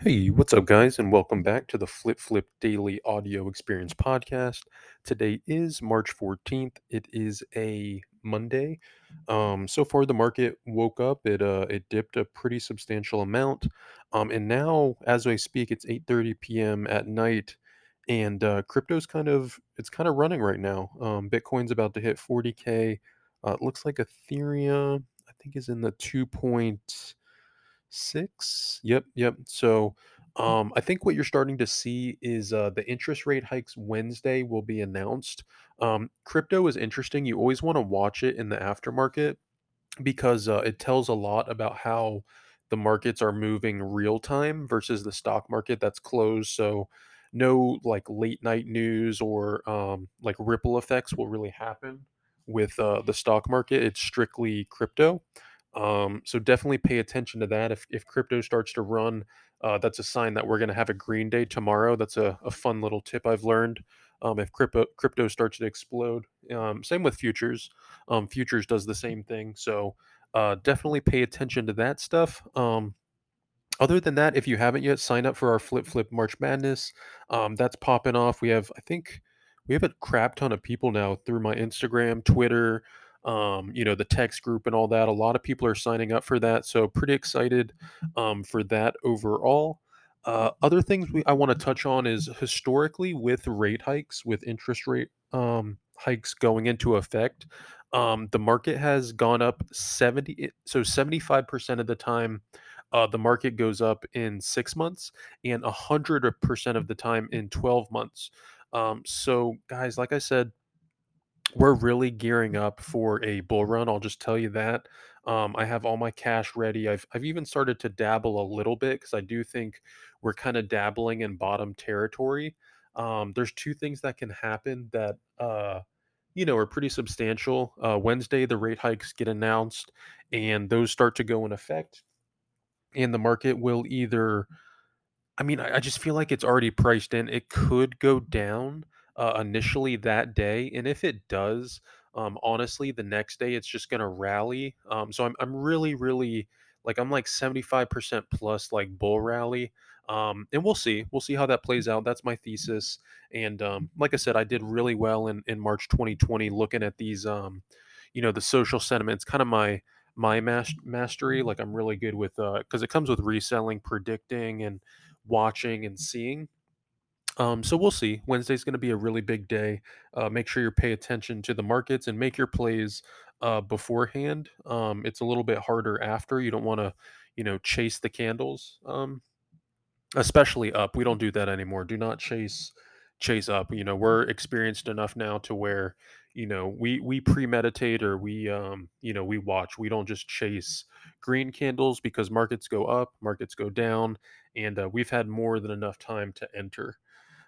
Hey, what's up, guys, and welcome back to the Flip Flip Daily Audio Experience Podcast. Today is March 14th. It is a Monday. Um, so far, the market woke up. It uh, it dipped a pretty substantial amount, um, and now, as I speak, it's 8:30 p.m. at night, and uh, crypto's kind of it's kind of running right now. Um, Bitcoin's about to hit 40k. Uh, it looks like Ethereum, I think, is in the 2. Point, six. Yep, yep. So um, I think what you're starting to see is uh, the interest rate hikes Wednesday will be announced. Um, crypto is interesting. You always want to watch it in the aftermarket because uh, it tells a lot about how the markets are moving real time versus the stock market that's closed. So no like late night news or um, like ripple effects will really happen with uh, the stock market. It's strictly crypto. Um, so definitely pay attention to that. If, if crypto starts to run, uh, that's a sign that we're going to have a green day tomorrow. That's a, a fun little tip I've learned. Um, if crypto crypto starts to explode, um, same with futures. Um, futures does the same thing. So uh, definitely pay attention to that stuff. Um, other than that, if you haven't yet, sign up for our Flip Flip March Madness. Um, that's popping off. We have, I think, we have a crap ton of people now through my Instagram, Twitter, um, you know, the text group and all that. A lot of people are signing up for that. So pretty excited um, for that overall. Uh, other things we, I want to touch on is historically with rate hikes, with interest rate um, hikes going into effect, um, the market has gone up 70. So 75% of the time, uh, the market goes up in six months and 100% of the time in 12 months. Um, so, guys, like I said, we're really gearing up for a bull run. I'll just tell you that. Um, I have all my cash ready. I've I've even started to dabble a little bit because I do think we're kind of dabbling in bottom territory. Um, there's two things that can happen that uh, you know are pretty substantial. Uh, Wednesday, the rate hikes get announced, and those start to go in effect, and the market will either. I mean, I, I just feel like it's already priced in. It could go down uh, initially that day, and if it does, um, honestly, the next day it's just gonna rally. Um, so I'm I'm really really like I'm like 75% plus like bull rally. Um, and we'll see. We'll see how that plays out. That's my thesis. And um, like I said, I did really well in, in March 2020 looking at these, um, you know, the social sentiments, kind of my my mas- mastery. Like I'm really good with because uh, it comes with reselling, predicting, and watching and seeing. Um, so we'll see. Wednesday's going to be a really big day. Uh, make sure you pay attention to the markets and make your plays uh, beforehand. Um, it's a little bit harder after. You don't want to, you know, chase the candles, um, especially up. We don't do that anymore. Do not chase chase up. You know, we're experienced enough now to where, you know, we we premeditate or we um, you know, we watch. We don't just chase green candles because markets go up, markets go down, and uh, we've had more than enough time to enter.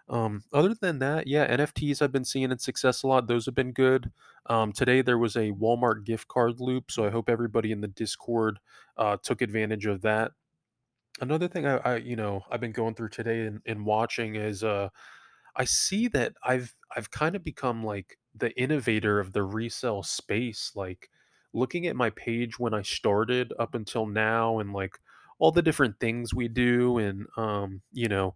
Um, other than that, yeah, NFTs I've been seeing in success a lot. Those have been good. Um, today there was a Walmart gift card loop, so I hope everybody in the Discord uh, took advantage of that. Another thing I, I, you know, I've been going through today and, and watching is uh, I see that I've I've kind of become like the innovator of the resale space. Like looking at my page when I started up until now, and like all the different things we do, and um, you know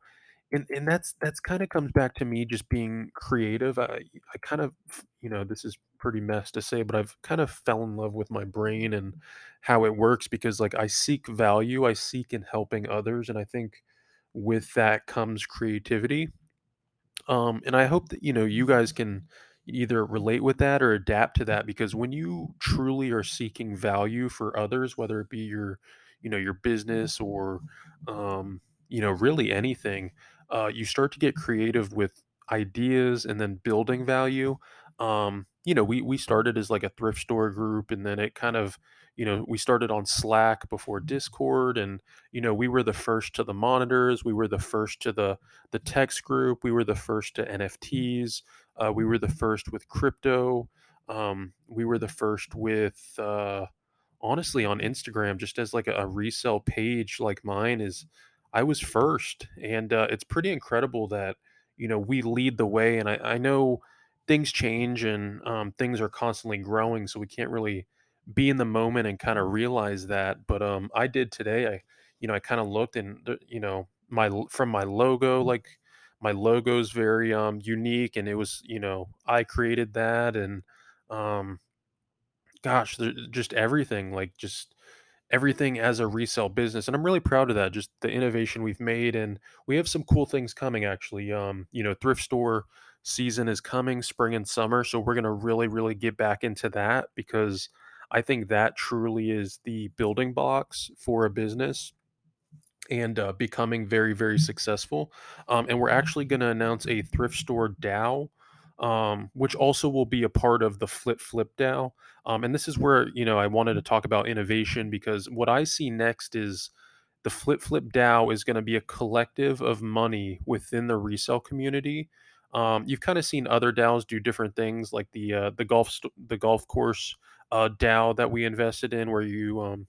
and and that's that's kinda comes back to me just being creative. I I kind of you know, this is pretty messed to say, but I've kind of fell in love with my brain and how it works because, like, I seek value, I seek in helping others, and I think with that comes creativity. Um, and I hope that, you know, you guys can either relate with that or adapt to that because when you truly are seeking value for others, whether it be your, you know, your business or, um, you know, really anything, uh, you start to get creative with ideas and then building value. um, you know, we we started as like a thrift store group, and then it kind of, you know, we started on Slack before Discord, and you know, we were the first to the monitors, we were the first to the the text group, we were the first to NFTs, uh, we were the first with crypto, um, we were the first with. Uh, honestly on Instagram just as like a, a resale page like mine is I was first and uh, it's pretty incredible that you know we lead the way and I, I know things change and um, things are constantly growing so we can't really be in the moment and kind of realize that but um I did today I you know I kind of looked and you know my from my logo like my logo is very um unique and it was you know I created that and um Gosh, just everything, like, just everything as a resale business, and I'm really proud of that, just the innovation we've made, and we have some cool things coming actually, um, you know, thrift store season is coming, spring and summer, so we're gonna really, really get back into that because I think that truly is the building blocks for a business and uh, becoming very, very successful. Um, and we're actually going to announce a thrift store DAO, um, which also will be a part of the Flip Flip DAO. Um, and this is where you know I wanted to talk about innovation because what I see next is the Flip Flip DAO is going to be a collective of money within the resale community. Um, you've kind of seen other DAOs do different things, like the uh, the golf st- the golf course uh, DAO that we invested in, where you um,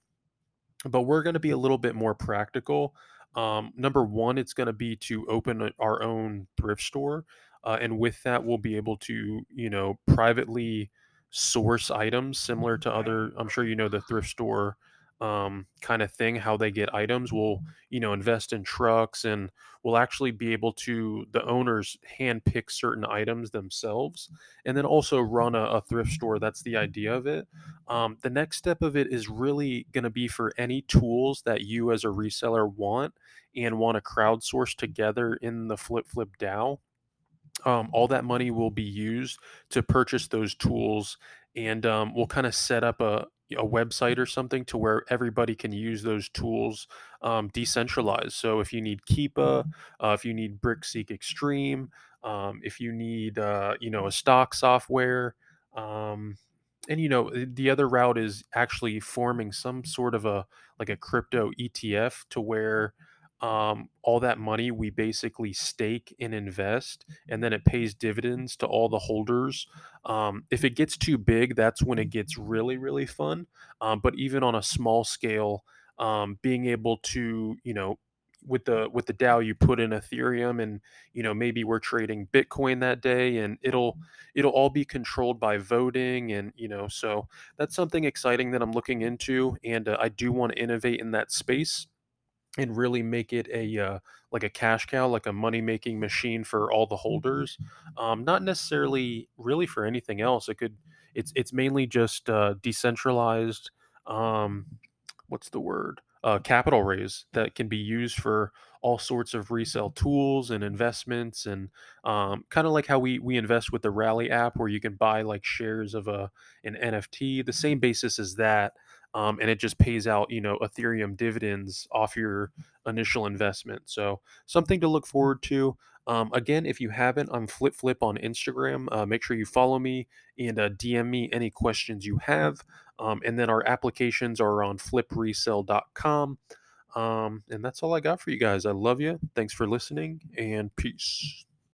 but we're going to be a little bit more practical. Um, number one, it's going to be to open our own thrift store, uh, and with that, we'll be able to, you know, privately source items similar to other. I'm sure you know the thrift store um, kind of thing, how they get items. We'll, you know, invest in trucks, and we'll actually be able to the owners hand pick certain items themselves, and then also run a, a thrift store. That's the idea of it um, the next step of it is really going to be for any tools that you as a reseller want and want to crowdsource together in the Flip Flip DAO um, all that money will be used to purchase those tools and um, we'll kind of set up a, a website or something to where everybody can use those tools um, decentralized. So if you need keepa uh, if you need brickseek extreme um, if you need uh, you know a stock software um, and you know the the other route is actually forming some sort of a like a crypto etf to where um, all that money we basically stake and invest, and then it pays dividends to all the holders. Um, if it gets too big, that's when it gets really, really fun. Um, but even on a small scale, um, being able to, you know, with the with the DAO, you put in Ethereum, and you know maybe we're trading Bitcoin that day, and it'll it'll all be controlled by voting, and you know so that's something exciting that I'm looking into, and uh, I do want to innovate in that space and really make it a uh, like a cash cow, like a money making machine for all the holders. Um, not necessarily really for anything else. It could. It's it's mainly just uh, decentralized. Um, what's the word? Uh, capital raise that can be used for all sorts of resale tools and investments, and um, kind of like how we we invest with the Rally app, where you can buy like shares of a an NFT. The same basis as that, um, and it just pays out you know Ethereum dividends off your initial investment. So something to look forward to. Um, again, if you haven't, I'm Flip Flip on Instagram. Uh, make sure you follow me and uh, DM me any questions you have. Um, and then our applications are on flipresell.com. Um, and that's all I got for you guys. I love you. Thanks for listening and peace.